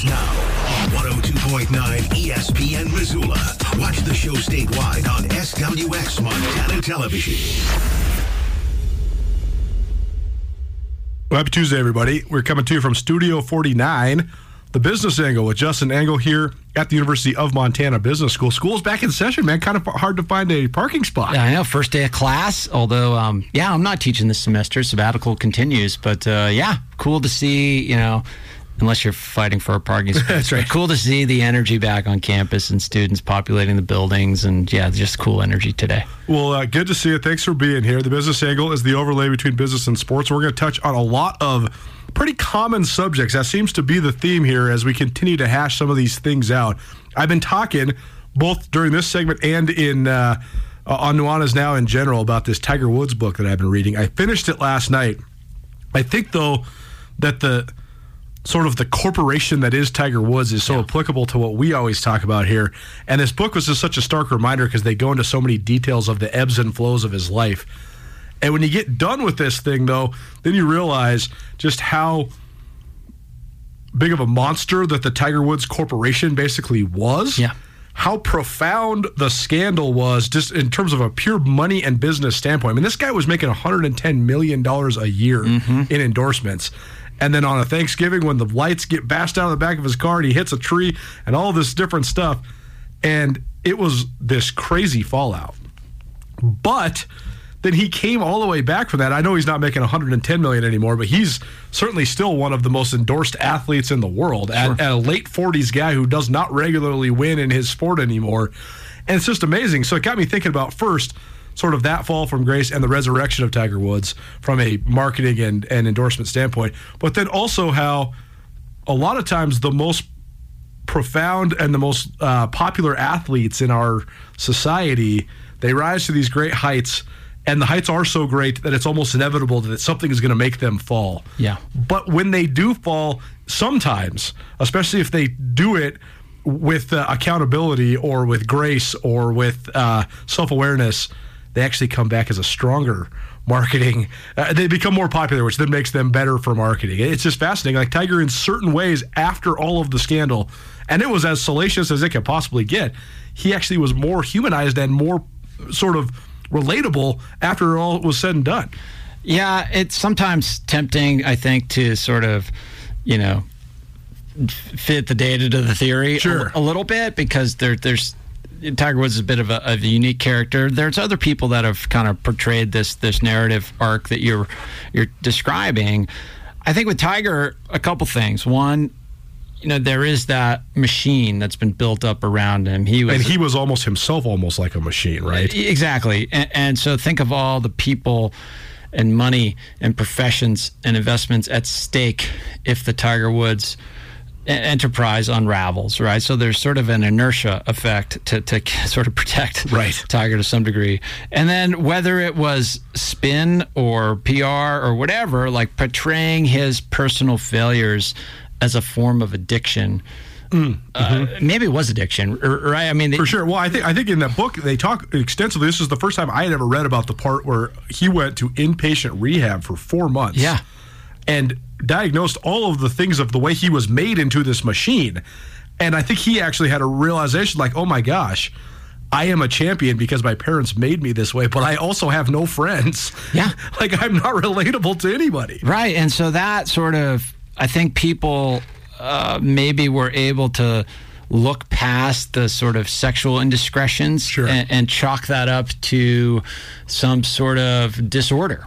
He's Nuanez now on 102.9 ESPN Missoula. Watch the show statewide on SWX Montana Television. Well, happy Tuesday, everybody. We're coming to you from Studio 49, the business angle with Justin Angle here at the University of Montana Business School. School's back in session, man. Kind of hard to find a parking spot. Yeah, I know. First day of class. Although, um, yeah, I'm not teaching this semester. Sabbatical continues, but uh, yeah, cool to see. You know, unless you're fighting for a parking space. That's right. Cool to see the energy back on campus and students populating the buildings, and yeah, just cool energy today. Well, uh, good to see you. Thanks for being here. The business angle is the overlay between business and sports. We're going to touch on a lot of pretty common subjects. That seems to be the theme here as we continue to hash some of these things out. I've been talking both during this segment and in uh, on Nuanez now in general about this Tiger Woods book that I've been reading. I finished it last night. I think though that the sort of the corporation that is Tiger Woods is so yeah. applicable to what we always talk about here. And this book was just such a stark reminder because they go into so many details of the ebbs and flows of his life. And when you get done with this thing, though, then you realize just how big of a monster that the Tiger Woods Corporation basically was. Yeah. How profound the scandal was, just in terms of a pure money and business standpoint. I mean, this guy was making $110 million a year mm-hmm. in endorsements. And then on a Thanksgiving, when the lights get bashed out of the back of his car and he hits a tree and all this different stuff. And it was this crazy fallout. But then he came all the way back from that. I know he's not making 110 million anymore, but he's certainly still one of the most endorsed athletes in the world. Sure. At, at, a late 40s guy who does not regularly win in his sport anymore. And it's just amazing. So it got me thinking about first sort of that fall from grace and the resurrection of Tiger Woods from a marketing and, and endorsement standpoint, but then also how a lot of times the most profound and the most uh, popular athletes in our society they rise to these great heights and the heights are so great that it's almost inevitable that something is going to make them fall. Yeah. But when they do fall, sometimes, especially if they do it with uh, accountability or with grace or with uh, self awareness, they actually come back as a stronger marketing. Uh, they become more popular, which then makes them better for marketing. It's just fascinating. Like Tiger, in certain ways, after all of the scandal, and it was as salacious as it could possibly get, he actually was more humanized and more sort of relatable after all was said and done. Yeah, it's sometimes tempting, I think, to sort of, you know, fit the data to the theory sure. a, a, little bit because there, there's Tiger Woods is a bit of a, of a, unique character. There's other people that have kind of portrayed this this narrative arc that you're you're describing. I think with Tiger, a couple things. One, you know, there is that machine that's been built up around him. He was, and he was almost himself, almost like a machine, right? Exactly. And, and so think of all the people and money and professions and investments at stake if the Tiger Woods enterprise unravels, right? So there's sort of an inertia effect to, to sort of protect right. Tiger to some degree. And then whether it was spin or PR or whatever, like portraying his personal failures as a form of addiction. Mm, mm-hmm. uh, maybe it was addiction, right? I mean, they, for sure. Well, I think I think in that book they talk extensively. This is the first time I had ever read about the part where he went to inpatient rehab for four months. Yeah, and diagnosed all of the things of the way he was made into this machine. And I think he actually had a realization like, oh my gosh, I am a champion because my parents made me this way, but I also have no friends. Yeah. like I'm not relatable to anybody. Right. And so that sort of, I think people uh, maybe were able to look past the sort of sexual indiscretions sure. and, and chalk that up to some sort of disorder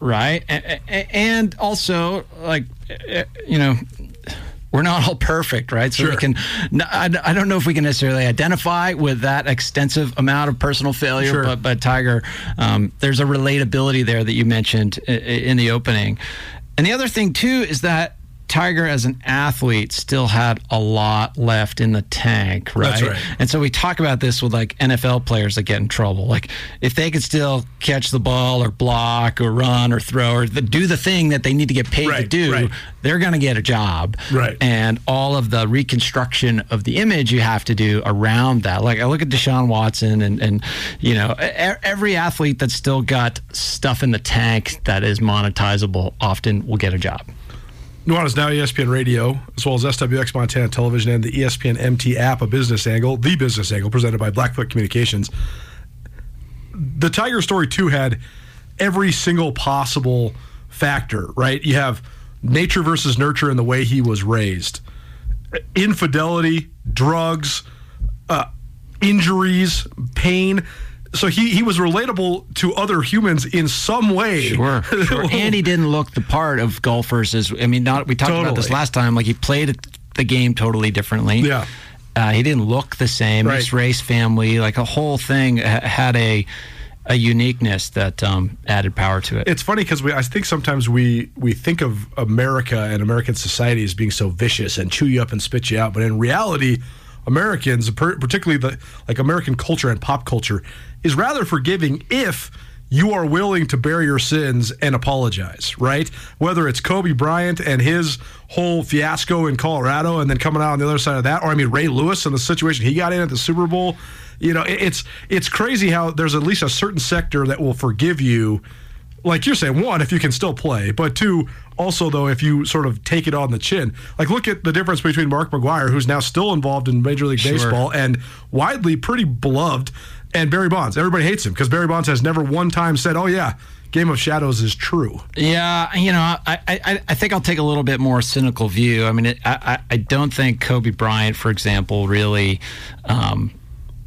right? And also, like, you know, we're not all perfect, right? So sure. we can. I don't know if we can necessarily identify with that extensive amount of personal failure, sure. but but Tiger, um, there's a relatability there that you mentioned in the opening, and the other thing too is that Tiger as an athlete still had a lot left in the tank, right? Right. And so we talk about this with like NFL players that get in trouble. Like if they could still catch the ball or block or run or throw or the, do the thing that they need to get paid to do, right. they're going to get a job. Right. And all of the reconstruction of the image you have to do around that. Like I look at Deshaun Watson and, and you know, every athlete that's still got stuff in the tank that is monetizable often will get a job. Nuanez Now ESPN Radio, as well as SWX Montana Television and the ESPN MT app, a business angle, the business angle, presented by Blackfoot Communications. The Tiger story, too, had every single possible factor, right? You have nature versus nurture in the way he was raised, infidelity, drugs, uh, injuries, pain. So he, he was relatable to other humans in some way. Sure, sure. and he didn't look the part of golfers as I mean, not we talked about this last time. Like he played the game totally differently. Yeah. uh, he didn't look the same. Right. Mixed race family, like a whole thing ha- had a a uniqueness that um, added power to it. It's funny because we I think sometimes we we think of America and American society as being so vicious and chew you up and spit you out, but in reality, Americans, particularly the like American culture and pop culture, is rather forgiving if you are willing to bear your sins and apologize, right? Whether it's Kobe Bryant and his whole fiasco in Colorado and then coming out on the other side of that, or I mean Ray Lewis and the situation he got in at the Super Bowl. You know, it's it's crazy how there's at least a certain sector that will forgive you like you're saying, one, if you can still play, but two, also though, if you sort of take it on the chin. Like look at the difference between Mark McGwire, who's now still involved in Major League Sure. Baseball and widely pretty beloved, and Barry Bonds. Everybody hates him because Barry Bonds has never one time said, "Oh yeah, Game of Shadows is true." Yeah, you know, I, I, I think I'll take a little bit more cynical view. I mean, it, I, I I don't think Kobe Bryant, for example, really um,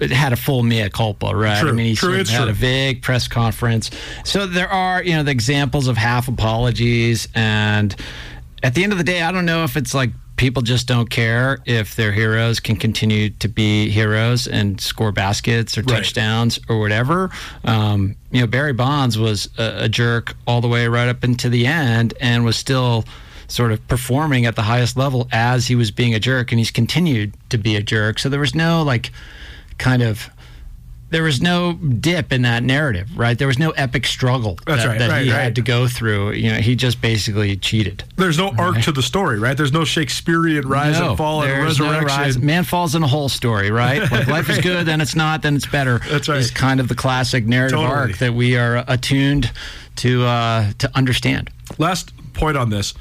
but had a full mea culpa, right? True, I mean, he true, had true. a big press conference. So there are, you know, the examples of half apologies. And at the end of the day, I don't know if it's like people just don't care if their heroes can continue to be heroes and score baskets or Right. touchdowns or whatever. Um, you know, Barry Bonds was a, a jerk all the way right up into the end and was still sort of performing at the highest level as he was being a jerk and he's continued to be a jerk. So there was no like kind of there was no dip in that narrative, right? There was no epic struggle That's that, right, that right, he right. had to go through. You know, he just basically cheated. There's no arc to the story, right? There's no Shakespearean rise No, and fall and there's no resurrection. rise. Man falls in a hole story, right? Like life is good, then it's not, then it's better. That's right. Is kind of the classic narrative Totally. arc that we are attuned to uh, to understand. Last point on this: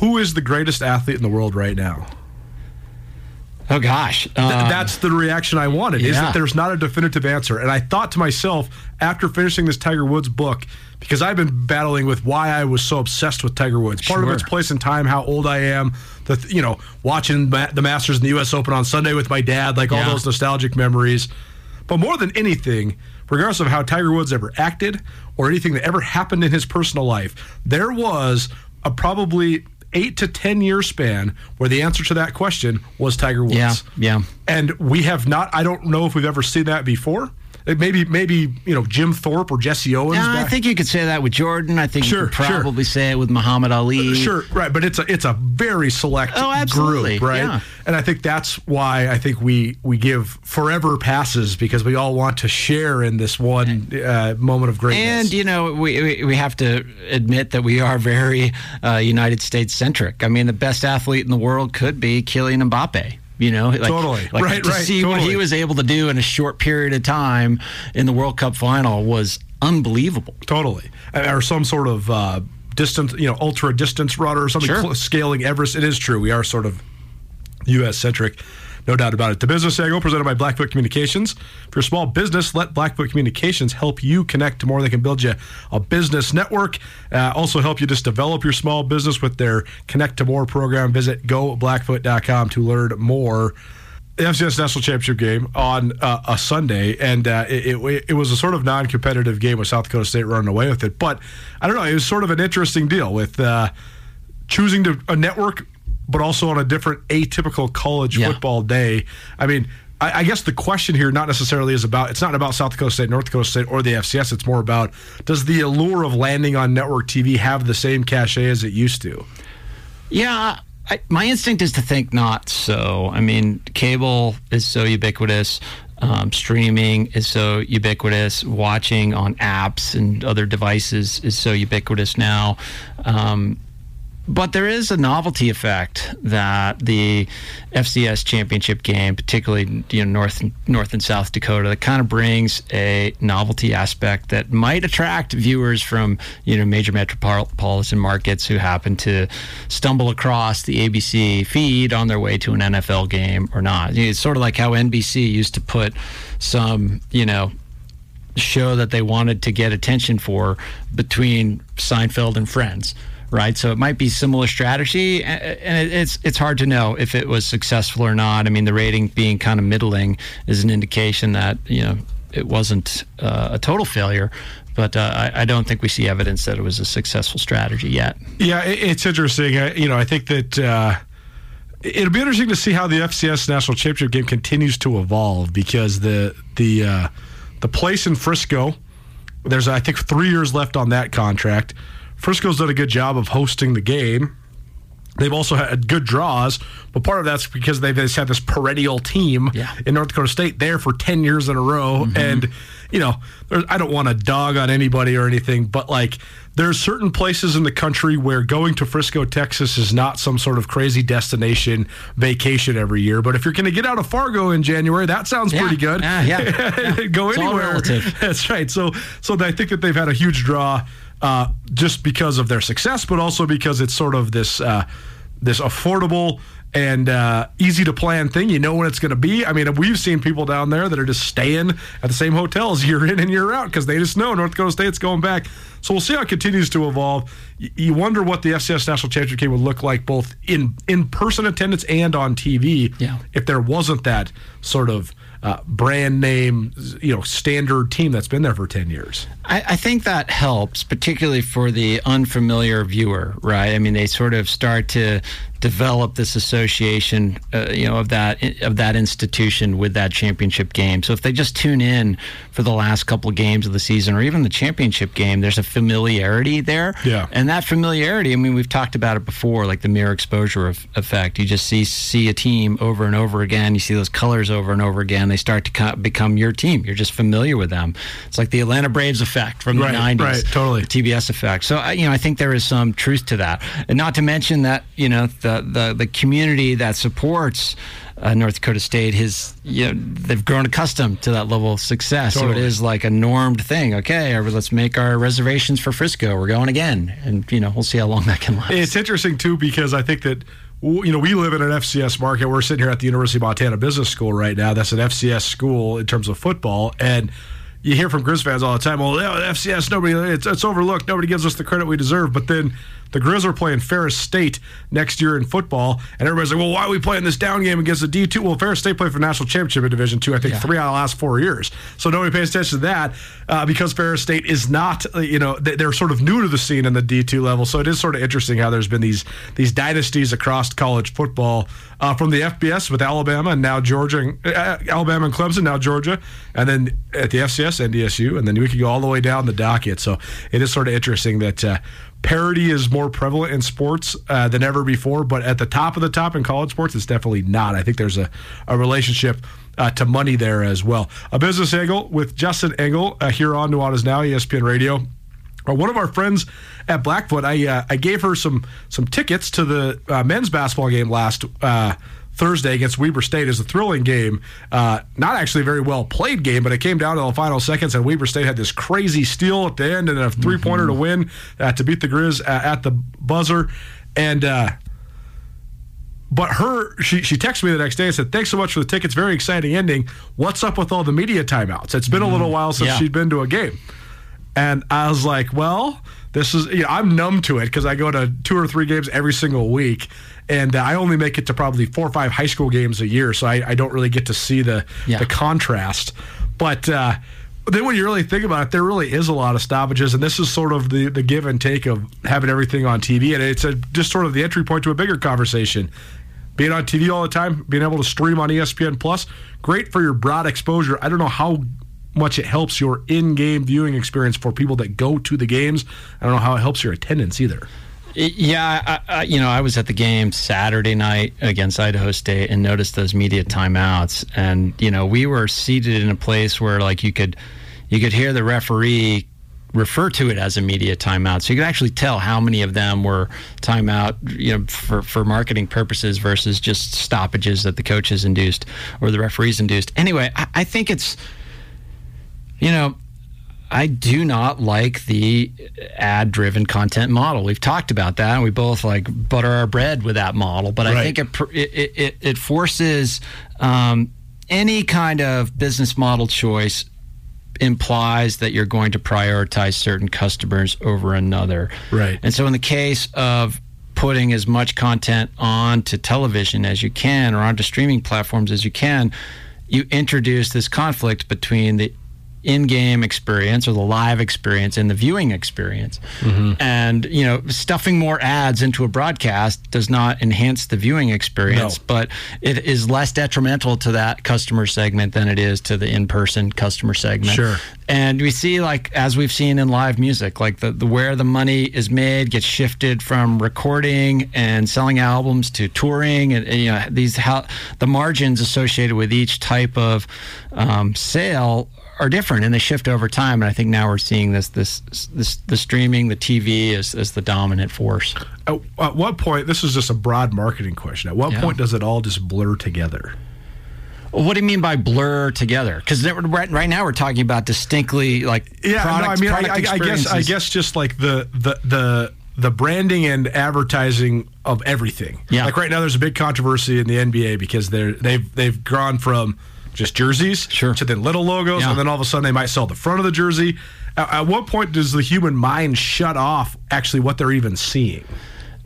Who is the greatest athlete in the world right now? Oh gosh, Th- Um, that's the reaction I wanted. Is that there's not a definitive answer, and I thought to myself after finishing this Tiger Woods book, because I've been battling with why I was so obsessed with Tiger Woods. Part of it's place in time, how old I am, the th- you know watching ma- the Masters and the U.S. Open on Sunday with my dad, like all those nostalgic memories. But more than anything, regardless of how Tiger Woods ever acted or anything that ever happened in his personal life, there was a probably eight to ten year span where the answer to that question was Tiger Woods yeah, yeah. and we have not. I don't know if we've ever seen that before. It maybe, maybe you know Jim Thorpe or Jesse Owens. No, I think you could say that with Jordan. I think Sure, you could sure. probably say it with Muhammad Ali. Sure, right, but it's a it's a very select Oh, absolutely, group, right? yeah. And I think that's why I think we we give forever passes because we all want to share in this one uh, moment of greatness. And you know, we, we we have to admit that we are very uh, United States centric. I mean, the best athlete in the world could be Kylian Mbappe. You know, like, Totally. like Right, to right, see what he was able to do in a short period of time in the World Cup final was unbelievable. Totally. Or some sort of uh, distance, you know, ultra distance runner or something Sure. scaling Everest. It is true. We are sort of U.S. centric. No doubt about it. The Business Angle presented by Blackfoot Communications. If you're a small business, let Blackfoot Communications help you connect to more. They can build you a business network. Uh, also help you just develop your small business with their Connect to More program. Visit goblackfoot.com to learn more the FCS National Championship game on uh, a Sunday, and uh, it, it, it was a sort of non-competitive game with South Dakota State running away with it. But I don't know, it was sort of an interesting deal with uh, choosing to a network, but also on a different atypical college Yeah. football day. I mean. I I guess the question here not necessarily is about it's not about South Dakota State, North Dakota State, or the FCS. It's more about does the allure of landing on network TV have the same cachet as it used to? Yeah, I, my instinct is to think not so. I mean, cable is so ubiquitous. Um, streaming is so ubiquitous. Watching on apps and other devices is so ubiquitous now. Um, but there is a novelty effect that the FCS championship game, particularly you know North North and South Dakota, that kind of brings a novelty aspect that might attract viewers from you know major metropolitan markets who happen to stumble across the ABC feed on their way to an NFL game or not. It's sort of like how NBC used to put some you know show that they wanted to get attention for between Seinfeld and Friends right? So it might be similar strategy, and it's it's hard to know if it was successful or not. I mean, the rating being kind of middling is an indication that you know it wasn't uh, a total failure. But uh, I, I, don't think we see evidence that it was a successful strategy yet. Yeah, it's interesting. I, you know, I think that. Uh it'll be interesting to see how the FCS national championship game continues to evolve because the the uh, the place in Frisco, there's I think three years left on that contract. Frisco's done a good job of hosting the game. They've also had good draws, but part of that's because they've just had this perennial team yeah. in North Dakota State there for 10 years in a row. Mm-hmm. And, you know, I don't want to dog on anybody or anything, but like there's certain places in the country where going to Frisco, Texas is not some sort of crazy destination vacation every year. But if you're going to get out of Fargo in January, that sounds yeah. pretty good. Yeah, yeah. Go it's anywhere. That's right. So, so I think that they've had a huge draw uh, just because of their success, but also because it's sort of this uh, this affordable and uh, easy to plan thing. You know when it's going to be. I mean, we've seen people down there that are just staying at the same hotels year in and year out because they just know North Dakota State's going back. So we'll see how it continues to evolve. You wonder what the FCS national championship game would look like both in in person attendance and on TV yeah. if there wasn't that sort of uh, brand name, you know, standard team that's been there for 10 years. I, I, think that helps, particularly for the unfamiliar viewer, right? I mean, they sort of start to develop this association, uh, you know, of that of that institution with that championship game. So if they just tune in for the last couple games of the season, or even the championship game, there's a familiarity there. Yeah. And that familiarity, I mean, we've talked about it before, like the mere exposure of, effect. You just see see a team over and over again. You see those colors over and over again. They start to co- become your team. You're just familiar with them. It's like the Atlanta Braves effect from right, the '90s. Right. Totally. The TBS effect. So you know, I think there is some truth to that, and not to mention that you know the the the community that supports uh, North Dakota State has you know they've grown accustomed to that level of success. Totally. So it is like a normed thing. Okay, let's make our reservations for Frisco. We're going again, and you know we'll see how long that can last. It's interesting too because I think that you know, we live in an FCS market. We're sitting here at the University of Montana Business School right now. That's an FCS school in terms of football, and you hear from Grizz fans all the time. Well, yeah, FCS, nobody, it's, it's overlooked. Nobody gives us the credit we deserve. But then the Grizz are playing Ferris State next year in football, and everybody's like, "Well, why are we playing this down game against the D two? Well, Ferris State played for national championship in Division two, I think, yeah. three out of the last four years. So nobody pays attention to that uh, because Ferris State is not, uh, you know, they're sort of new to the scene in the D two level. So it is sort of interesting how there's been these these dynasties across college football uh, from the FBS with Alabama and now Georgia, and, uh, Alabama and Clemson, now Georgia, and then at the FCS, NDSU, and then we could go all the way down the docket. So it is sort of interesting that uh, parity is more prevalent in sports uh, than ever before, but at the top of the top in college sports, it's definitely not. I think there's a, a relationship uh, to money there as well. A business angle with Justin Angle uh, here on Nuanez Now, ESPN Radio. Uh, one of our friends at Blackfoot, I uh, I gave her some some tickets to the uh, men's basketball game last Thursday against Weber State is a thrilling game. Uh, not actually a very well played game, but it came down to the final seconds, and Weber State had this crazy steal at the end and a three pointer mm-hmm. to win uh, to beat the Grizz uh, at the buzzer. And uh, but her, she she texted me the next day and said, "Thanks so much for the tickets. Very exciting ending. What's up with all the media timeouts? It's been a little mm-hmm. while since yeah. she'd been to a game." And I was like, "Well." This is, you know, I'm numb to it because I go to two or three games every single week, and uh, I only make it to probably four or five high school games a year, so I, I don't really get to see the yeah. the contrast. But uh, then when you really think about it, there really is a lot of stoppages, and this is sort of the, the give and take of having everything on TV, and it's a, just sort of the entry point to a bigger conversation. Being on TV all the time, being able to stream on ESPN Plus, great for your broad exposure. I don't know how much it helps your in-game viewing experience for people that go to the games. I don't know how it helps your attendance either. Yeah, I, I, you know, I was at the game Saturday night against Idaho State and noticed those media timeouts, and you know, we were seated in a place where like you could, you could hear the referee refer to it as a media timeout. So you could actually tell how many of them were timeout, you know, for, for marketing purposes versus just stoppages that the coaches induced or the referees induced. Anyway, I, I think it's, you know, I do not like the ad driven content model. We've talked about that and we both like butter our bread with that model, but Right. I think it, it, it, it forces um, any kind of business model choice implies that you're going to prioritize certain customers over another. Right. And so in the case of putting as much content onto television as you can or onto streaming platforms as you can, you introduce this conflict between the in-game experience or the live experience and the viewing experience. And you know, stuffing more ads into a broadcast does not enhance the viewing experience, No. but it is less detrimental to that customer segment than it is to the in-person customer segment. Sure. And we see, like as we've seen in live music, like the, the where the money is made gets shifted from recording and selling albums to touring, and, and, you know these how the margins associated with each type of um, sale are different, and they shift over time. And I think now we're seeing this this this the streaming, the TV is as the dominant force. At, at what point? This is just a broad marketing question. At what Yeah. point does it all just blur together? What do you mean by blur together? Because right, right now we're talking about distinctly like Yeah, product, no, I mean, I, I, I guess, I guess, just like the the the the branding and advertising of everything. Yeah. like right now, there's a big controversy in the NBA because they're they've they've gone from just jerseys Sure. to then little logos, Yeah. and then all of a sudden they might sell the front of the jersey. At, at what point does the human mind shut off actually what they're even seeing?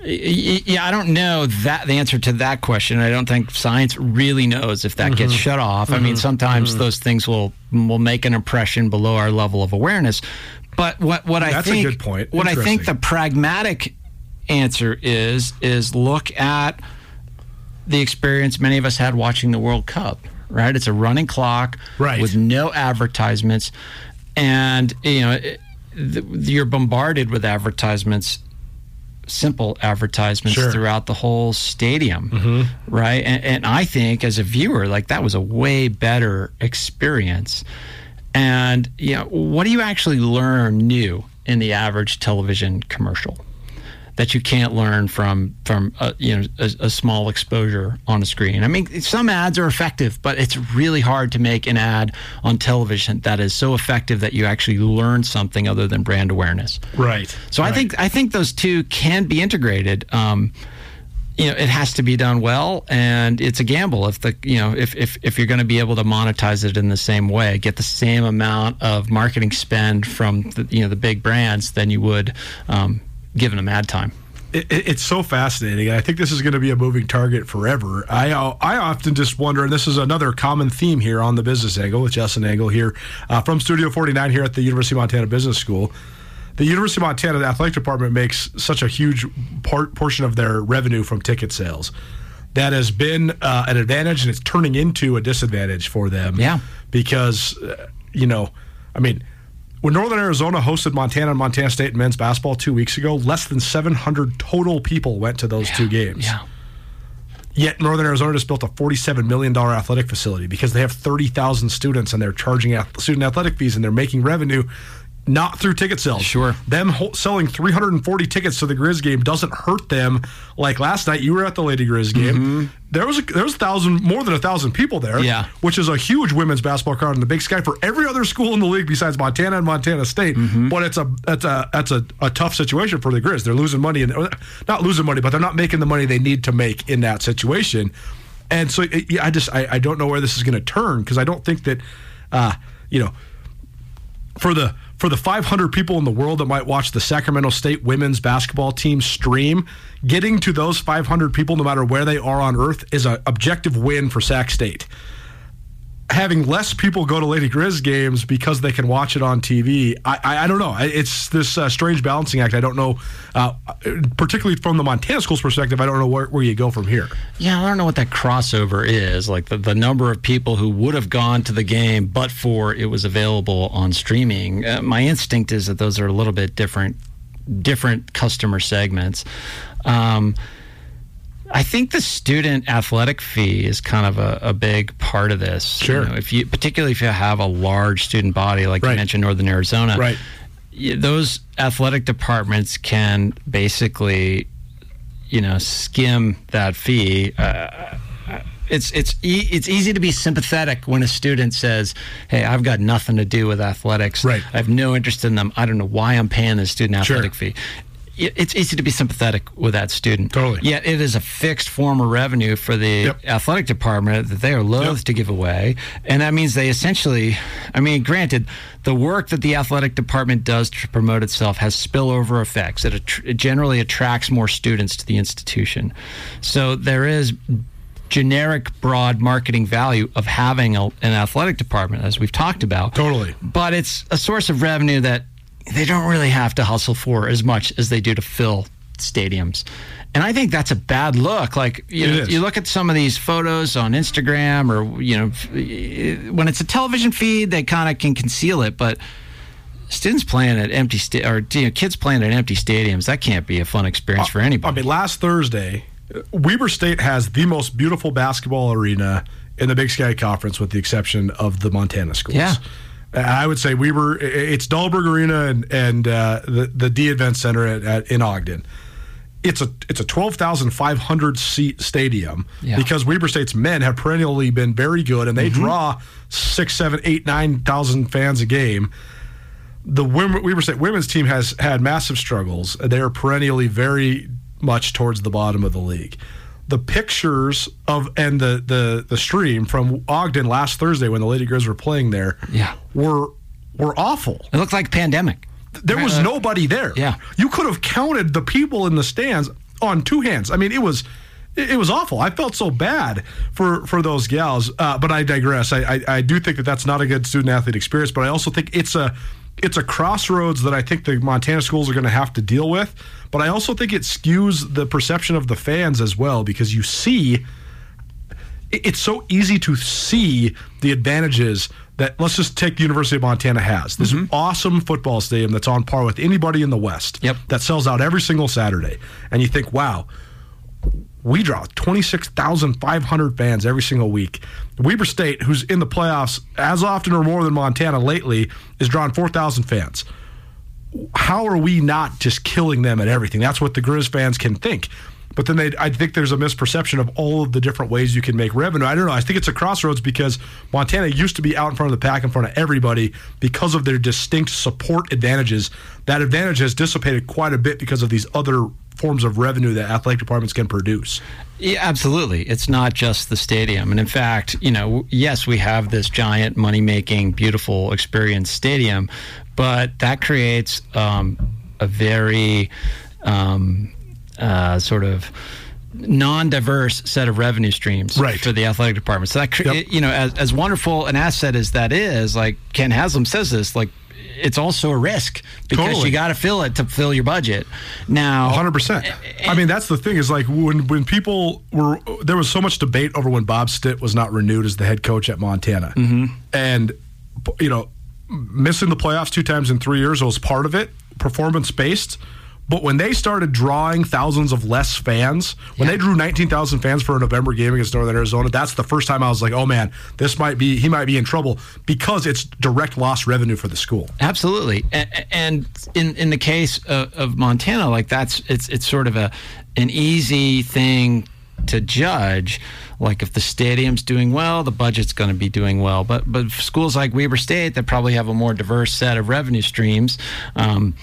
Yeah, I don't know that the answer to that question. I don't think science really knows if that gets Mm-hmm. shut off. I mean, sometimes those things will will make an impression below our level of awareness. But what what I That's a think good point. what I think the pragmatic answer is is look at the experience many of us had watching the World Cup. Right, it's a running clock Right. with no advertisements, and you know it, th- you're bombarded with advertisements simple advertisements Sure. throughout the whole stadium, mm-hmm. right? And, and I think as a viewer, like that was a way better experience. And you know, what do you actually learn new in the average television commercial that you can't learn from from a, you know a, a small exposure on a screen? I mean, some ads are effective, but it's really hard to make an ad on television that is so effective that you actually learn something other than brand awareness. Right. So I think I think those two can be integrated. Um, you know, it has to be done well, and it's a gamble. If the you know if if if you're going to be able to monetize it in the same way, get the same amount of marketing spend from the, you know the big brands than you would um, given them ad time. it, it- it's so fascinating, I think this is going to be a moving target forever. I uh, I often just wonder, and this is another common theme here on the business angle with Justin Angle here uh, from Studio 49 here at the University of Montana Business School. The University of Montana athletic department makes such a huge part portion of their revenue from ticket sales. That has been uh, an advantage, and it's turning into a disadvantage for them. Yeah. because uh, you know, I mean, when Northern Arizona hosted Montana and Montana State men's basketball two weeks ago, less than 700 total people went to those two games. Yeah. Yet Northern Arizona just built a $47 million athletic facility because they have 30,000 students and they're charging student athletic fees and they're making revenue not through ticket sales. Sure. Them selling 340 tickets to the Grizz game doesn't hurt them. Like last night, you were at the Lady Grizz game. There was a, there was a thousand, more than a thousand people there. Mm-hmm. Yeah. which is a huge women's basketball crowd in the Big Sky for every other school in the league besides Montana and Montana State. Mm-hmm. But it's a that's a that's a, a tough situation for the Grizz. They're losing money and not losing money, but they're not making the money they need to make in that situation. And so it- I just I, I don't know where this is going to turn because I don't think that uh, you know for the for the 500 people in the world that might watch the Sacramento State women's basketball team stream, getting to those 500 people, no matter where they are on earth, is an objective win for Sac State. Having less people go to Lady Grizz games because they can watch it on TV, I, I, I don't know. It's this uh, strange balancing act. I don't know, uh, particularly from the Montana schools perspective, I don't know where, where you go from here. Yeah, I don't know what that crossover is. Like the, the number of people who would have gone to the game but for it was available on streaming. Uh, my instinct is that those are a little bit different different customer segments. Um, I think the student athletic fee is kind of a, a big part of this. Sure. You know, if you, particularly if you have a large student body, like Right. you mentioned, Northern Arizona, Right. those athletic departments can basically, you know, skim that fee. Uh, it's it's e- it's easy to be sympathetic when a student says, "Hey, I've got nothing to do with athletics. Right. I have no interest in them. I don't know why I'm paying the student Sure. athletic fee." It- It's easy to be sympathetic with that student. Totally. Yet it is a fixed form of revenue for the Yep. athletic department that they are loath Yep. to give away. And that means they essentially, I mean, granted, the work that the athletic department does to promote itself has spillover effects. It, attr- it generally attracts more students to the institution. So there is generic, broad marketing value of having a, an athletic department, as we've talked about. Totally. But it's a source of revenue that they don't really have to hustle for as much as they do to fill stadiums. And I think that's a bad look. Like you, know, you look at some of these photos on Instagram, or you know, when it's a television feed, they kind of can conceal it. But students playing at empty sta- or you know, kids playing at empty stadiums, that can't be a fun experience uh, for anybody. I mean, last Thursday, uh, Weber State has the most beautiful basketball arena in the Big Sky Conference, with the exception of the Montana schools. Yeah. I would say Weber. i- It's Dahlberg Arena and and uh, the the Dee Event Center at, at, in Ogden. It's a it's a twelve thousand five hundred seat stadium Yeah. because Weber State's men have perennially been very good and they draw six, seven, eight, nine thousand fans a game the women, Weber State women's team has had massive struggles. They are perennially very much towards the bottom of the league. The pictures of and the the the stream from Ogden last Thursday when the Lady Grizz were playing there, Yeah. were were awful. it looked like pandemic. There was Uh, nobody there. yeah. you could have counted the people in the stands on two hands. I mean, it was. It was awful. I felt so bad for for those gals, uh, but I digress. I, I I do think that that's not a good student athlete experience, but I also think it's a it's a crossroads that I think the Montana schools are going to have to deal with. But I also think it skews the perception of the fans as well because you see it's so easy to see the advantages that let's just take the University of Montana has this mm-hmm. awesome football stadium that's on par with anybody in the West. Yep. That sells out every single Saturday, and you think, wow, we draw 26,500 fans every single week. Weber State, who's in the playoffs as often or more than Montana lately, is drawing 4,000 fans. How are we not just killing them at everything? That's what the Grizz fans can think. But then they, I think there's a misperception of all of the different ways you can make revenue. I don't know. I think it's a crossroads because Montana used to be out in front of the pack, in front of everybody, because of their distinct support advantages. That advantage has dissipated quite a bit because of these other forms of revenue that athletic departments can produce. Yeah, absolutely. It's not just the stadium. And in fact, you know, yes, we have this giant money making, beautiful experience stadium, but that creates um, a very um, uh, sort of non-diverse set of revenue streams Right. for the athletic department. So that, Yep. you know, as, as wonderful an asset as that is, like Kent Haslam says this, like it's also a risk because Totally. you got to fill it to fill your budget. Now, hundred percent. I mean, that's the thing is like when when people were there was so much debate over when Bob Stitt was not renewed as the head coach at Montana, mm-hmm. and you know, missing the playoffs two times in three years was part of it, performance based. But when they started drawing thousands of less fans, when they drew 19,000 fans for a November game against Northern Arizona, that's the first time I was like, oh man, this might be, he might be in trouble because it's direct lost revenue for the school. Absolutely, and in in the case of, of Montana, like that's it's it's sort of a an easy thing to judge. Like if the stadium's doing well, the budget's going to be doing well. But but schools like Weber State that probably have a more diverse set of revenue streams, um,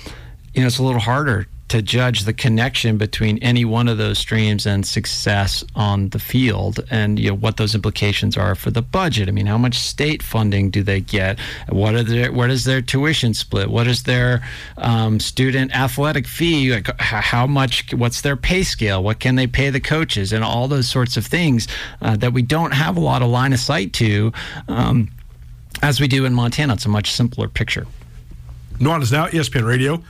you know, it's a little harder to judge the connection between any one of those streams and success on the field and you know what those implications are for the budget. I mean, how much state funding do they get? What are their what is their tuition split? What is their um, student athletic fee? Like, how much? What's their pay scale? What can they pay the coaches? And all those sorts of things uh, that we don't have a lot of line of sight to. Um, as we do in Montana, it's a much simpler picture. Nuanez Now, ESPN Radio,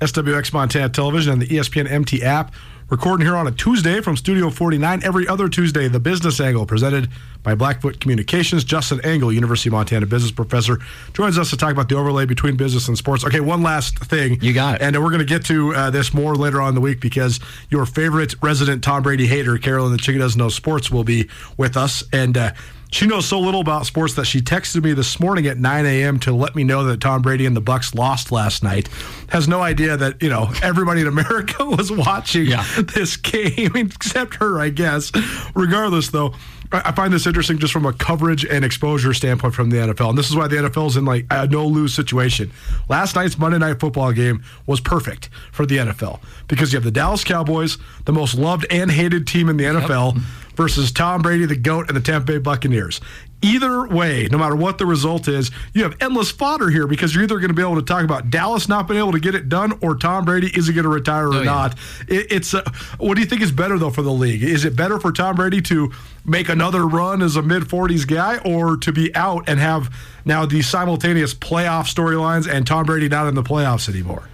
SWX Montana Television, and the ESPN MT app. Recording here on a Tuesday from Studio 49. Every other Tuesday, The Business Angle, presented by Blackfoot Communications. Justin Angle, University of Montana business professor, joins us to talk about the overlay between business and sports. Okay, one last thing. You got it. And we're going to get to uh, this more later on in the week because your favorite resident Tom Brady hater, Carolyn the Chicken Doesn't Know Sports, will be with us. And uh, she knows so little about sports that she texted me this morning at 9 a.m. to let me know that Tom Brady and the Bucs lost last night. Has no idea that you know everybody in America was watching Yeah. this game except her, I guess. Regardless, though, I I find this interesting just from a coverage and exposure standpoint from the NFL, and this is why the NFL is in like a no lose situation. Last night's Monday Night Football game was perfect for the NFL because you have the Dallas Cowboys, the most loved and hated team in the NFL, versus Tom Brady, the GOAT, and the Tampa Bay Buccaneers. Either way, no matter what the result is, you have endless fodder here because you're either going to be able to talk about Dallas not being able to get it done or Tom Brady is he going to retire or Oh, yeah. not. It, it's uh, what do you think is better though for the league? Is it better for Tom Brady to make another run as a mid 40s guy or to be out and have now the simultaneous playoff storylines and Tom Brady not in the playoffs anymore?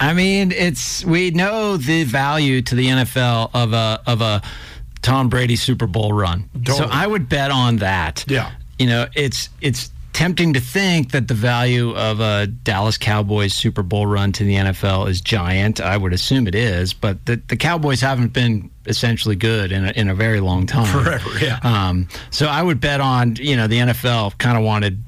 I mean, it's we know the value to the NFL of a of a Tom Brady Super Bowl run. So I would bet on that. Yeah. You know, it's it's tempting to think that the value of a Dallas Cowboys Super Bowl run to the NFL is giant. I would assume it is, but the, the Cowboys haven't been essentially good in a, in a very long time. Forever, yeah. Um, so I would bet on, you know, the NFL kind of wanted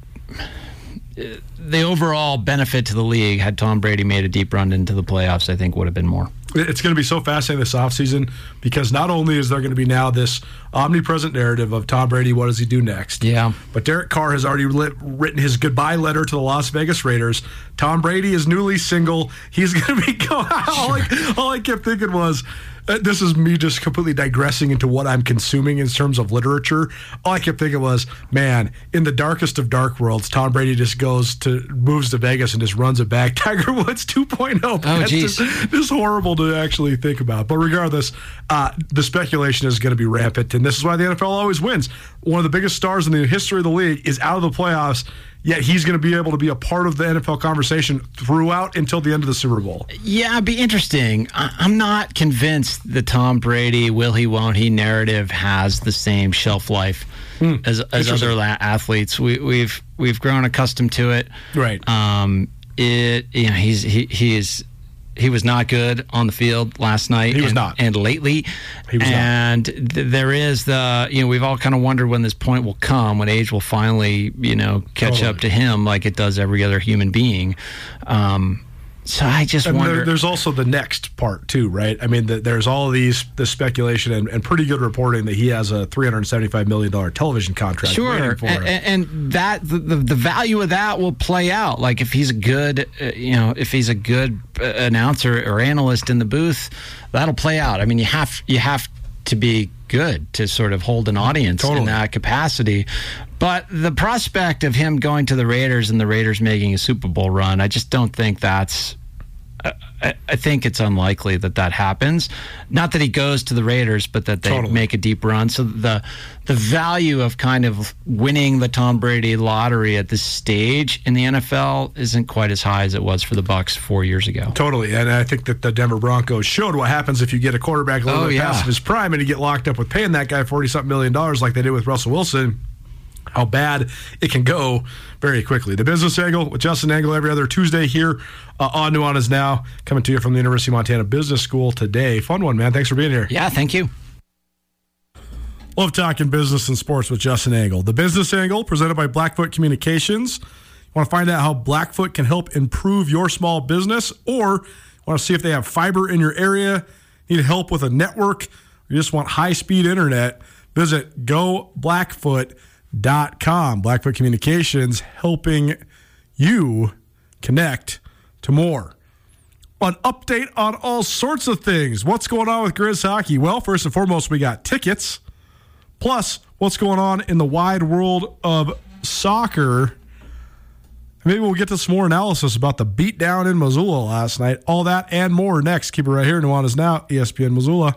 the overall benefit to the league had Tom Brady made a deep run into the playoffs, I think would have been more. It's going to be so fascinating this offseason because not only is there going to be now this omnipresent narrative of Tom Brady, what does he do next? Yeah. But Derek Carr has already lit, written his goodbye letter to the Las Vegas Raiders. Tom Brady is newly single. He's going to be going. All, I, all I kept thinking was, this is me just completely digressing into what I'm consuming in terms of literature. All I kept thinking was, man, in the darkest of dark worlds, Tom Brady just goes to moves to Vegas and just runs it back. Tiger Woods 2.0. That's geez. just- just horrible to actually think about. But regardless, uh, the speculation is going to be rampant, and this is why the NFL always wins. One of the biggest stars in the history of the league is out of the playoffs, yet he's going to be able to be a part of the NFL conversation throughout until the end of the Super Bowl. Yeah, it'd be interesting. I'm not convinced the Tom Brady will he won't he narrative has the same shelf life as as other athletes. We, we've we've grown accustomed to it. Right. Um. It. You know. He's he he is. He was not good on the field last night. He was and, not. and lately. He was not. and th- there is the you know we've all kind of wondered when this point will come when age will finally you know catch Totally. up to him like it does every other human being. Um. So I just And wonder. there, there's also the next part too, right? I mean, the, there's all these the speculation and, and pretty good reporting that he has a 375 million dollar television contract. Sure, and, and that the, the the value of that will play out. Like if he's a good, uh, you know, if he's a good uh, announcer or analyst in the booth, that'll play out. I mean, you have you have to be good to sort of hold an audience Totally. in that capacity. But the prospect of him going to the Raiders and the Raiders making a Super Bowl run, I just don't think that's I, I think it's unlikely that that happens. Not that he goes to the Raiders, but that they Totally. make a deep run. So the the value of kind of winning the Tom Brady lottery at this stage in the NFL isn't quite as high as it was for the Bucs four years ago. Totally, and I think that the Denver Broncos showed what happens if you get a quarterback a little Oh, bit yeah. past his prime and you get locked up with paying that guy forty something million dollars like they did with Russell Wilson. How bad it can go very quickly. The Business Angle with Justin Angle every other Tuesday here uh, on Nuanez Now, coming to you from the University of Montana Business School today. Fun one, man. Thanks for being here. Yeah, thank you. Love talking business and sports with Justin Angle. The Business Angle, presented by Blackfoot Communications. You want to find out how Blackfoot can help improve your small business, or want to see if they have fiber in your area, need help with a network, or you just want high speed internet, visit goblackfoot.com. Blackfoot Communications helping you connect to more an update on all sorts of things. What's going on with Grizz hockey? Well, first and foremost, we got tickets. Plus, what's going on in the wide world of soccer. Maybe we'll get to some more analysis about the beatdown in Missoula last night. All that and more next. Keep it right here. Nuanez Now, ESPN Missoula.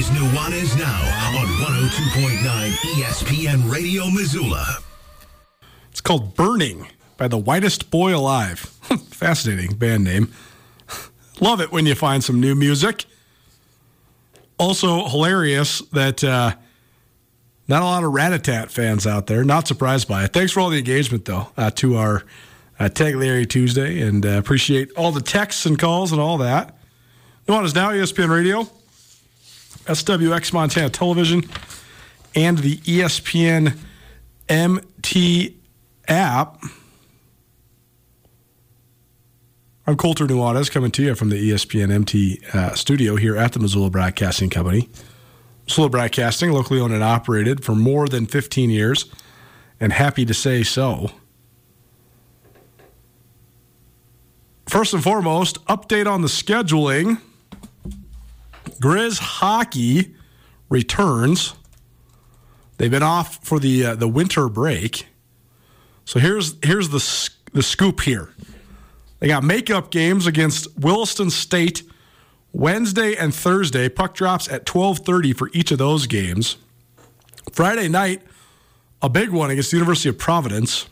Is Nuanez Now on 102.9 ESPN Radio Missoula. It's called Burning by the Whitest Boy Alive. Fascinating band name. Love it when you find some new music. Also hilarious that uh, not a lot of Ratatat fans out there. Not surprised by it. Thanks for all the engagement, though, uh, to our uh, Tag Larry Tuesday, and uh, appreciate all the texts and calls and all that. Nuanez Now, ESPN Radio, SWX Montana Television, and the ESPN MT app. I'm Colter Nuanez coming to you from the ESPN MT uh, studio here at the Missoula Broadcasting Company. Missoula Broadcasting, locally owned and operated for more than 15 years, and happy to say so. First and foremost, update on the scheduling. Grizz hockey returns. They've been off for the uh, the winter break. So here's here's the the scoop here. They got makeup games against Williston State Wednesday and Thursday. Puck drops at 12:30 for each of those games. Friday night, a big one against the University of Providence.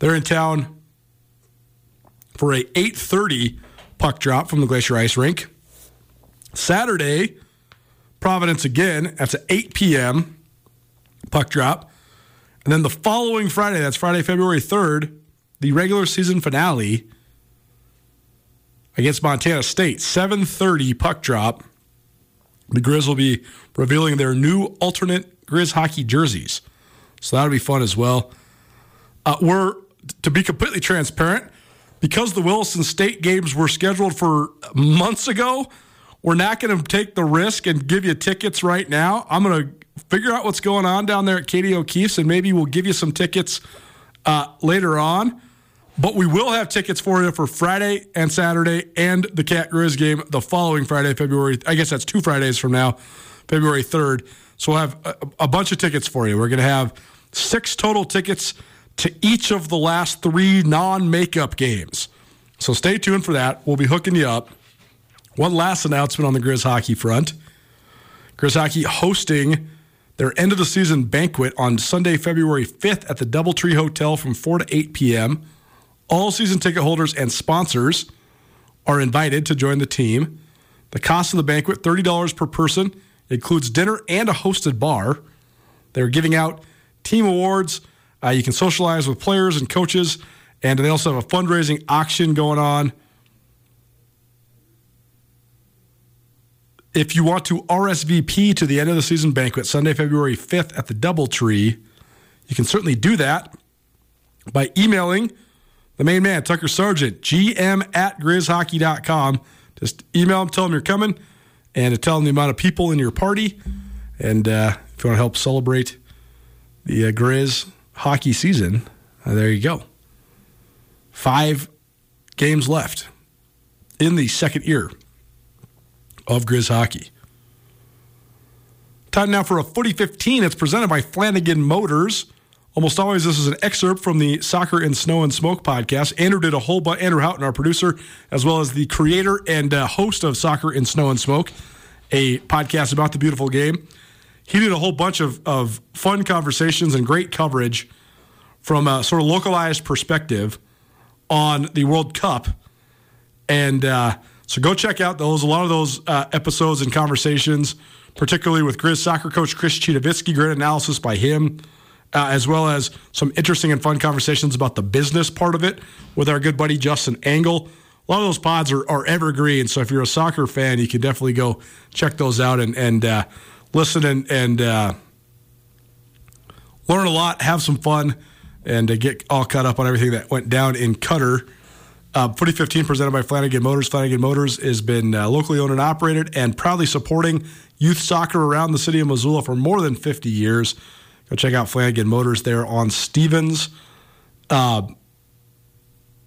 They're in town for a 8:30 puck drop from the Glacier Ice Rink. Saturday, Providence again. That's at 8 p.m. puck drop. And then the following Friday, that's Friday, February 3rd, the regular season finale against Montana State, 7:30 puck drop. The Grizz will be revealing their new alternate Grizz hockey jerseys. So that'll be fun as well. Uh, we're to be completely transparent, because the Williston State games were scheduled for months ago, we're not going to take the risk and give you tickets right now. I'm going to figure out what's going on down there at Katie O'Keefe's, and maybe we'll give you some tickets uh, later on. But we will have tickets for you for Friday and Saturday and the Cat Grizz game the following Friday, February. I guess that's two Fridays from now, February 3rd. So we'll have a, a bunch of tickets for you. We're going to have six total tickets to each of the last three non makeup games. So stay tuned for that. We'll be hooking you up. One last announcement on the Grizz hockey front Grizz hockey hosting their end of the season banquet on Sunday, February 5th at the Doubletree Hotel from 4 to 8 p.m. All season ticket holders and sponsors are invited to join the team. The cost of the banquet, $30 per person, includes dinner and a hosted bar. They're giving out team awards uh, you can socialize with players and coaches, and they also have a fundraising auction going on. If you want to RSVP to the end of the season banquet, Sunday, February 5th at the Doubletree, you can certainly do that by emailing the main man, Tucker Sargent, gm at grizzhockey.com. Just email him, tell him you're coming, and to tell him the amount of people in your party. And uh, if you want to help celebrate the uh, Grizz hockey season, uh, there you go. Five games left in the second year of Grizz hockey. Time now for a Footy 15. It's presented by Flanagan Motors. Almost always, this is an excerpt from the Soccer in Snow and Smoke podcast. Andrew did a whole bunch, Andrew Houghton, our producer, as well as the creator and uh, host of Soccer in Snow and Smoke, a podcast about the beautiful game he did a whole bunch of, of fun conversations and great coverage from a sort of localized perspective on the World Cup. And uh, so go check out those. A lot of those uh, episodes and conversations, particularly with Grizz soccer coach Chris Citowicki, great analysis by him, uh, as well as some interesting and fun conversations about the business part of it with our good buddy Justin Angle. A lot of those pods are, are evergreen. So if you're a soccer fan, you can definitely go check those out and, and uh, listen and, and uh, learn a lot, have some fun, and uh, get all caught up on everything that went down in Qatar Uh, Footy 15 presented by Flanagan Motors. Flanagan Motors has been uh, locally owned and operated and proudly supporting youth soccer around the city of Missoula for more than 50 years. Go check out Flanagan Motors there on Stevens. Uh,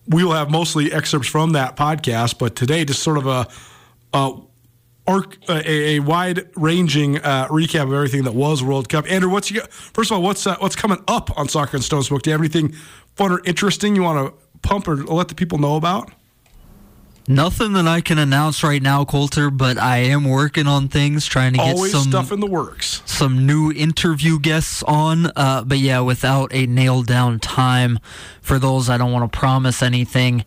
we will have mostly excerpts from that podcast, but today just sort of a, a a, a wide-ranging uh, recap of everything that was World Cup. Andrew, what's you? First of all, what's uh, what's coming up on Soccer and Stone Smoke? Do you have anything fun or interesting you want to pump or let the people know about? Nothing that I can announce right now, Colter, but I am working on things, trying to get Always some stuff in the works. some new interview guests on. Uh, but yeah, without a nailed down time for those, I don't want to promise anything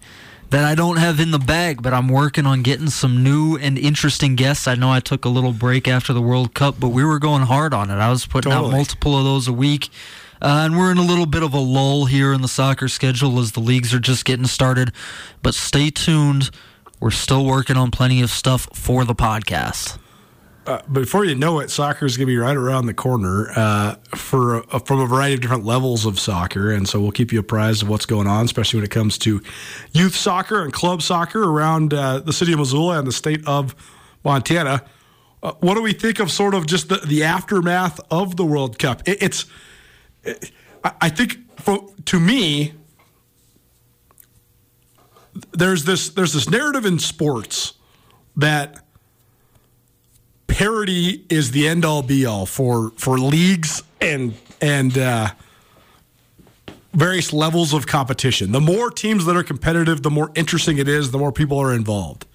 that I don't have in the bag. But I'm working on getting some new and interesting guests. I know I took a little break after the World Cup, but we were going hard on it. I was putting Totally. out multiple of those a week. Uh, and we're in a little bit of a lull here in the soccer schedule as the leagues are just getting started. But stay tuned. We're still working on plenty of stuff for the podcast. Uh, before you know it, soccer is going to be right around the corner uh, for from a variety of different levels of soccer, and so we'll keep you apprised of what's going on, especially when it comes to youth soccer and club soccer around uh, the city of Missoula and the state of Montana. Uh, what do we think of sort of just the, the aftermath of the World Cup? It, it's, it, I think, for, to me, there's this there's this narrative in sports that parity is the end all be all for for leagues and and uh, various levels of competition. The more teams that are competitive, the more interesting it is. The more people are involved.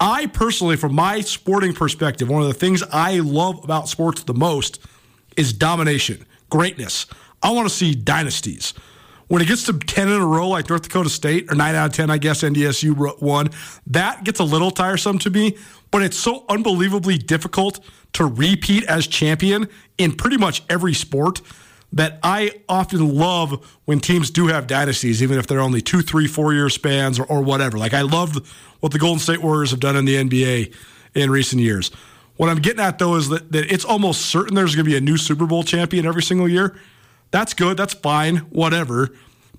I personally, from my sporting perspective, one of the things I love about sports the most is domination, greatness. I want to see dynasties. When it gets to 10 in a row, like North Dakota State, or 9 out of 10, I guess NDSU won, that gets a little tiresome to me, but it's so unbelievably difficult to repeat as champion in pretty much every sport that I often love when teams do have dynasties, even if they're only two, three, four year spans or, or whatever. Like I love what the Golden State Warriors have done in the NBA in recent years. What I'm getting at though is that, that it's almost certain there's going to be a new Super Bowl champion every single year. That's good. That's fine. Whatever.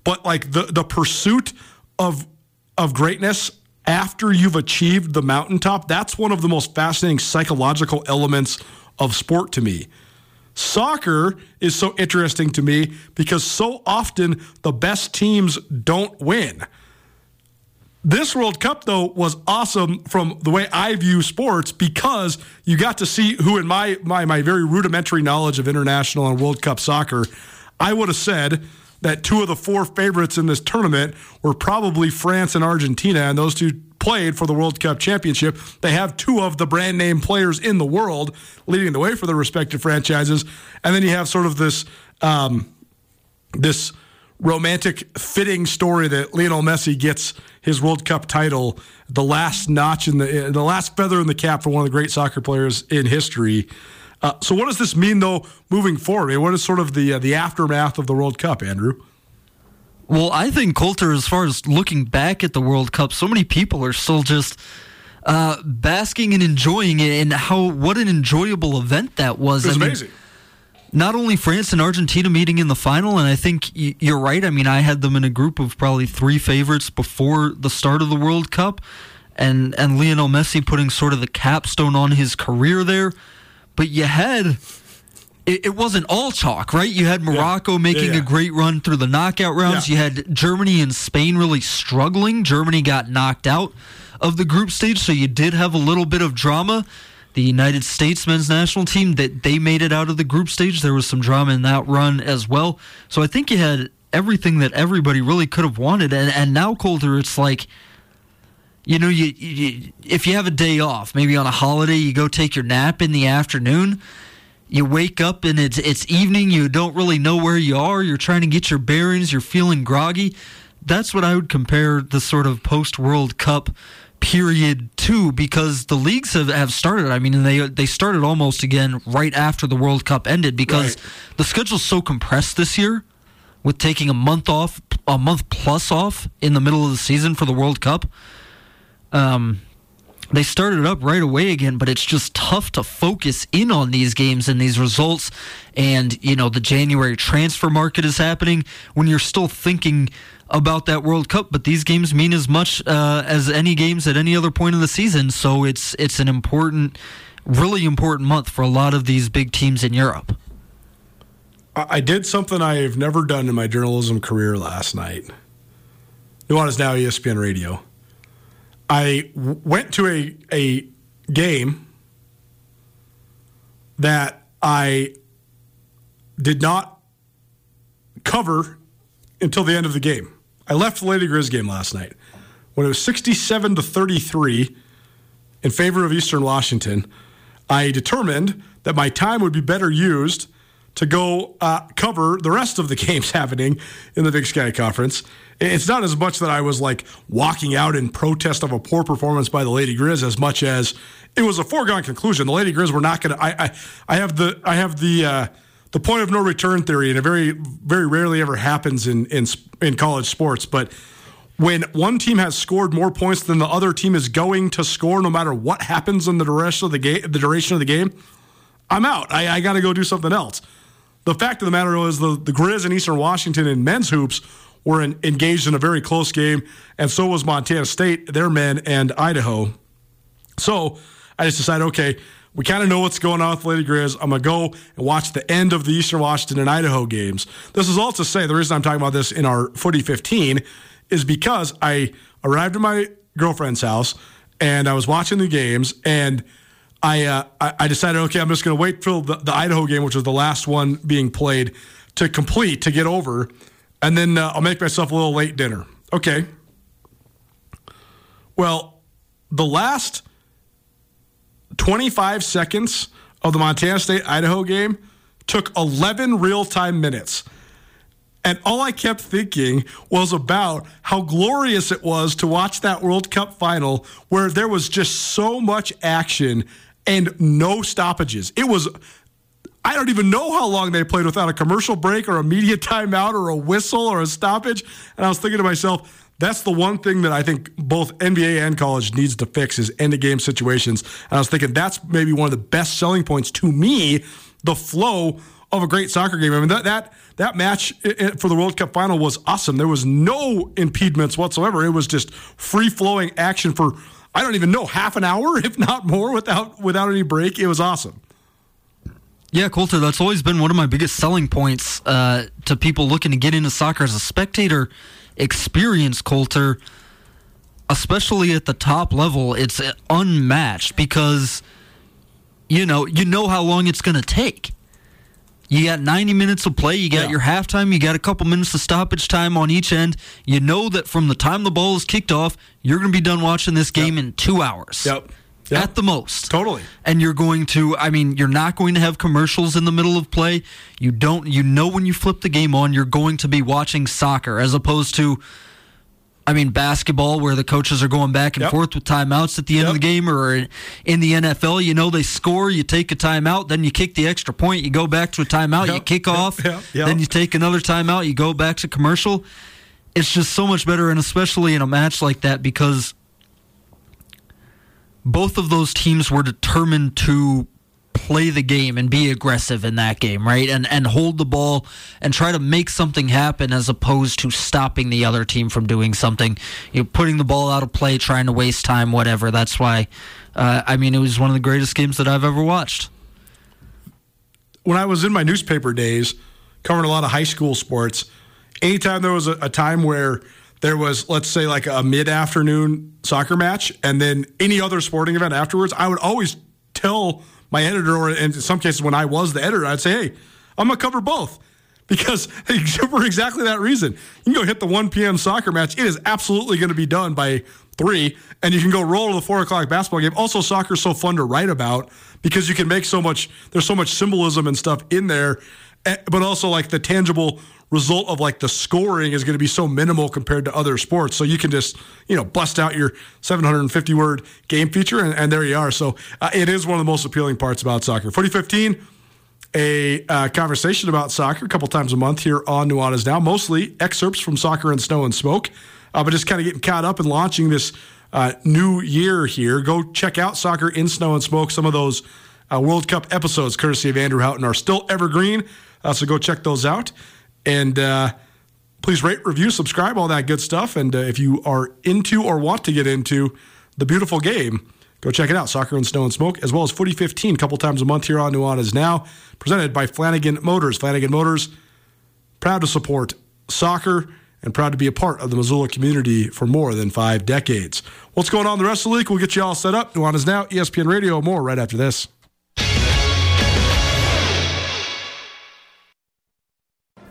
But like the the pursuit of of greatness after you've achieved the mountaintop, that's one of the most fascinating psychological elements of sport to me. Soccer is so interesting to me because so often the best teams don't win. This World Cup, though, was awesome from the way I view sports because you got to see who, in my, my, my very rudimentary knowledge of international and World Cup soccer, I would have said that two of the four favorites in this tournament were probably France and Argentina, and those two played for the World Cup championship. They have two of the brand name players in the world leading the way for their respective franchises, and then you have sort of this um, this romantic, fitting story that Lionel Messi gets his World Cup title, the last notch in the the last feather in the cap for one of the great soccer players in history. Uh, so, what does this mean, though, moving forward? I mean, what is sort of the uh, the aftermath of the World Cup, Andrew? Well, I think Colter, as far as looking back at the World Cup, so many people are still just uh, basking and enjoying it, and how what an enjoyable event that was. It was I mean, amazing. Not only France and Argentina meeting in the final, and I think you're right. I mean, I had them in a group of probably three favorites before the start of the World Cup, and and Lionel Messi putting sort of the capstone on his career there. But you had. It, wasn't all chalk, right? You had Morocco Yeah, making yeah. a great run through the knockout rounds. Yeah. You had Germany and Spain really struggling. Germany got knocked out of the group stage, so you did have a little bit of drama. The United States men's national team that they made it out of the group stage. There was some drama in that run as well. So I think you had everything that everybody really could have wanted. And and now Colter, it's like you know, you, you if you have a day off, maybe on a holiday, you go take your nap in the afternoon. You wake up and it's it's evening. You don't really know where you are. You're trying to get your bearings. You're feeling groggy. That's what I would compare the sort of post World Cup period to because the leagues have, have started. I mean, they they started almost again right after the World Cup ended because Right. the schedule's so compressed this year with taking a month off, a month plus off in the middle of the season for the World Cup. Um, they started up right away again, but it's just tough to focus in on these games and these results. And, you know, the January transfer market is happening when you're still thinking about that World Cup, but these games mean as much uh, as any games at any other point in the season. So it's it's an important, really important month for a lot of these big teams in Europe. I did something I've never done in my journalism career last night. Nuanez Now ESPN Radio. I went to a a game that I did not cover until the end of the game. I left the Lady Grizz game last night when it was 67 to 33 in favor of Eastern Washington. I determined that my time would be better used to go uh, cover the rest of the games happening in the Big Sky Conference. It's not as much that I was like walking out in protest of a poor performance by the Lady Grizz as much as it was a foregone conclusion. The Lady Grizz were not going to. I, I have the I have the uh, the point of no return theory, and it very very rarely ever happens in in in college sports, but. When one team has scored more points than the other team is going to score, no matter what happens in the duration of the game, the duration of the game, I'm out. I, I got to go do something else. The fact of the matter is the, the Grizz in Eastern Washington in men's hoops were in, engaged in a very close game, and so was Montana State, their men, and Idaho. So I just decided, okay, we kind of know what's going on with Lady Grizz. I'm going to go and watch the end of the Eastern Washington and Idaho games. This is all to say the reason I'm talking about this in our Footy 15 is because I arrived at my girlfriend's house and I was watching the games and I uh, I decided okay I'm just going to wait till the, the, Idaho game, which was the last one being played, to complete to get over, and then uh, I'll make myself a little late dinner. Okay. Well, the last 25 seconds of the Montana State Idaho game took 11 real time minutes. And all I kept thinking was about how glorious it was to watch that World Cup final where there was just so much action and no stoppages. It was, I don't even know how long they played without a commercial break or a media timeout or a whistle or a stoppage. And I was thinking to myself, that's the one thing that I think both NBA and college needs to fix is end of game situations. And I was thinking that's maybe one of the best selling points to me, the flow of a great soccer game. I mean that that that match for the World Cup final was awesome. There was no impediments whatsoever. It was just free flowing action for I don't even know half an hour, if not more, without without any break. It was awesome. Yeah, Colter, that's always been one of my biggest selling points uh, to people looking to get into soccer as a spectator experience, Colter, especially at the top level. It's unmatched because you know you know how long it's going to take. You got 90 minutes of play. You got yeah. your halftime. You got a couple minutes of stoppage time on each end. You know that from the time the ball is kicked off, you're going to be done watching this game yep. in two hours. Yep. Yep. At the most. Totally. And you're going to I mean, you're not going to have commercials in the middle of play. You don't you know when you flip the game on, you're going to be watching soccer as opposed to I mean, basketball where the coaches are going back and yep. forth with timeouts at the end yep. of the game, or in the NFL, you know, they score, you take a timeout, then you kick the extra point, you go back to a timeout, you kick off, then you take another timeout, you go back to commercial. It's just so much better, and especially in a match like that, because both of those teams were determined to play the game and be aggressive in that game, right? And and hold the ball and try to make something happen as opposed to stopping the other team from doing something. You know, putting the ball out of play, trying to waste time, whatever. That's why. Uh, I mean, it was one of the greatest games that I've ever watched. When I was in my newspaper days, covering a lot of high school sports, anytime there was a, a time where there was, let's say, like a mid afternoon soccer match and then any other sporting event afterwards, I would always tell my editor, or in some cases when I was the editor, I'd say, hey, I'm going to cover both. Because for exactly that reason, you can go hit the 1 p.m. soccer match. It is absolutely going to be done by three, and you can go roll to the four o'clock basketball game. Also, soccer's so fun to write about because you can make so much. There's so much symbolism and stuff in there, but also like the tangible result of like the scoring is going to be so minimal compared to other sports. So you can just, you know, bust out your 750 word game feature and, and there you are. So uh, it is one of the most appealing parts about soccer. 2015, a uh, conversation about soccer a couple times a month here on Nuanez Now, mostly excerpts from Soccer and Snow and Smoke, uh, but just kind of getting caught up and launching this uh, new year here. Go check out Soccer in Snow and Smoke. Some of those uh, World Cup episodes, courtesy of Andrew Houghton, are still evergreen. Uh, so go check those out. And uh, please rate, review, subscribe, all that good stuff. And uh, if you are into or want to get into the beautiful game, go check it out. Soccer and Snow and Smoke, as well as Footy 15, a couple times a month here on Nuanez Now, presented by Flanagan Motors. Flanagan Motors, proud to support soccer and proud to be a part of the Missoula community for more than five decades. What's going on the rest of the week? We'll get you all set up. Nuanez Now, ESPN Radio, more right after this.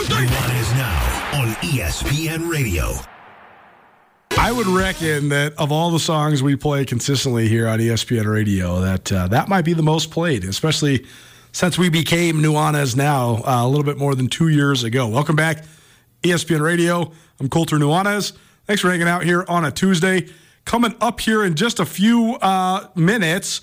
Two, three. Nuanez Now on ESPN Radio. I would reckon that of all the songs we play consistently here on ESPN Radio, that uh, that might be the most played, especially since we became Nuanez now uh, a little bit more than two years ago. Welcome back, ESPN Radio. I'm Colter Nuanez. Thanks for hanging out here on a Tuesday. Coming up here in just a few uh, minutes,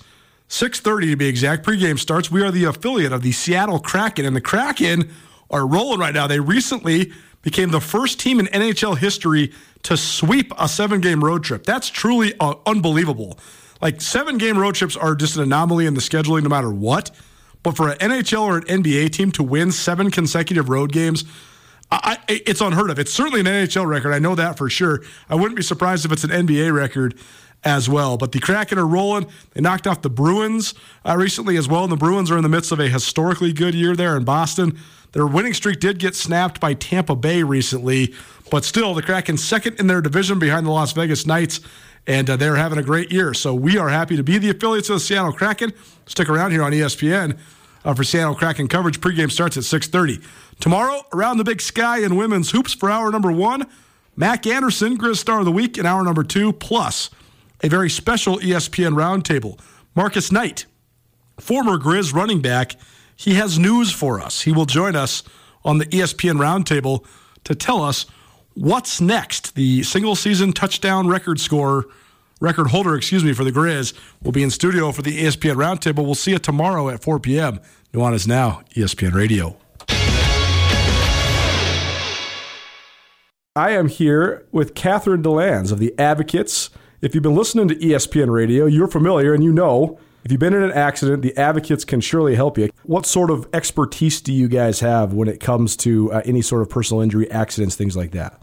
6.30 to be exact, pregame starts. We are the affiliate of the Seattle Kraken, and the Kraken are rolling right now. They recently became the first team in NHL history to sweep a seven game road trip. That's truly uh, unbelievable. Like, seven game road trips are just an anomaly in the scheduling no matter what. But for an NHL or an NBA team to win seven consecutive road games, I, it's unheard of. It's certainly an NHL record. I know that for sure. I wouldn't be surprised if it's an NBA record as well. But the Kraken are rolling. They knocked off the Bruins uh, recently as well. And the Bruins are in the midst of a historically good year there in Boston. Their winning streak did get snapped by Tampa Bay recently, but still, the Kraken second in their division behind the Las Vegas Knights, and uh, they're having a great year. So we are happy to be the affiliates of the Seattle Kraken. Stick around here on ESPN uh, for Seattle Kraken coverage. Pregame starts at 6:30 tomorrow. Around the Big Sky in women's hoops for hour number one. Mac Anderson, Grizz Star of the Week in hour number two, plus a very special ESPN roundtable. Marcus Knight, former Grizz running back, he has news for us. He will join us on the ESPN roundtable to tell us what's next. The single season touchdown record scorer, record holder, excuse me, for the Grizz will be in studio for the ESPN roundtable. We'll see you tomorrow at 4 p.m. Nuanez Now, ESPN Radio. I am here with Catherine DeLands of the Advocates. If you've been listening to ESPN Radio, you're familiar and you know if you've been in an accident, the Advocates can surely help you. What sort of expertise do you guys have when it comes to uh, any sort of personal injury, accidents, things like that?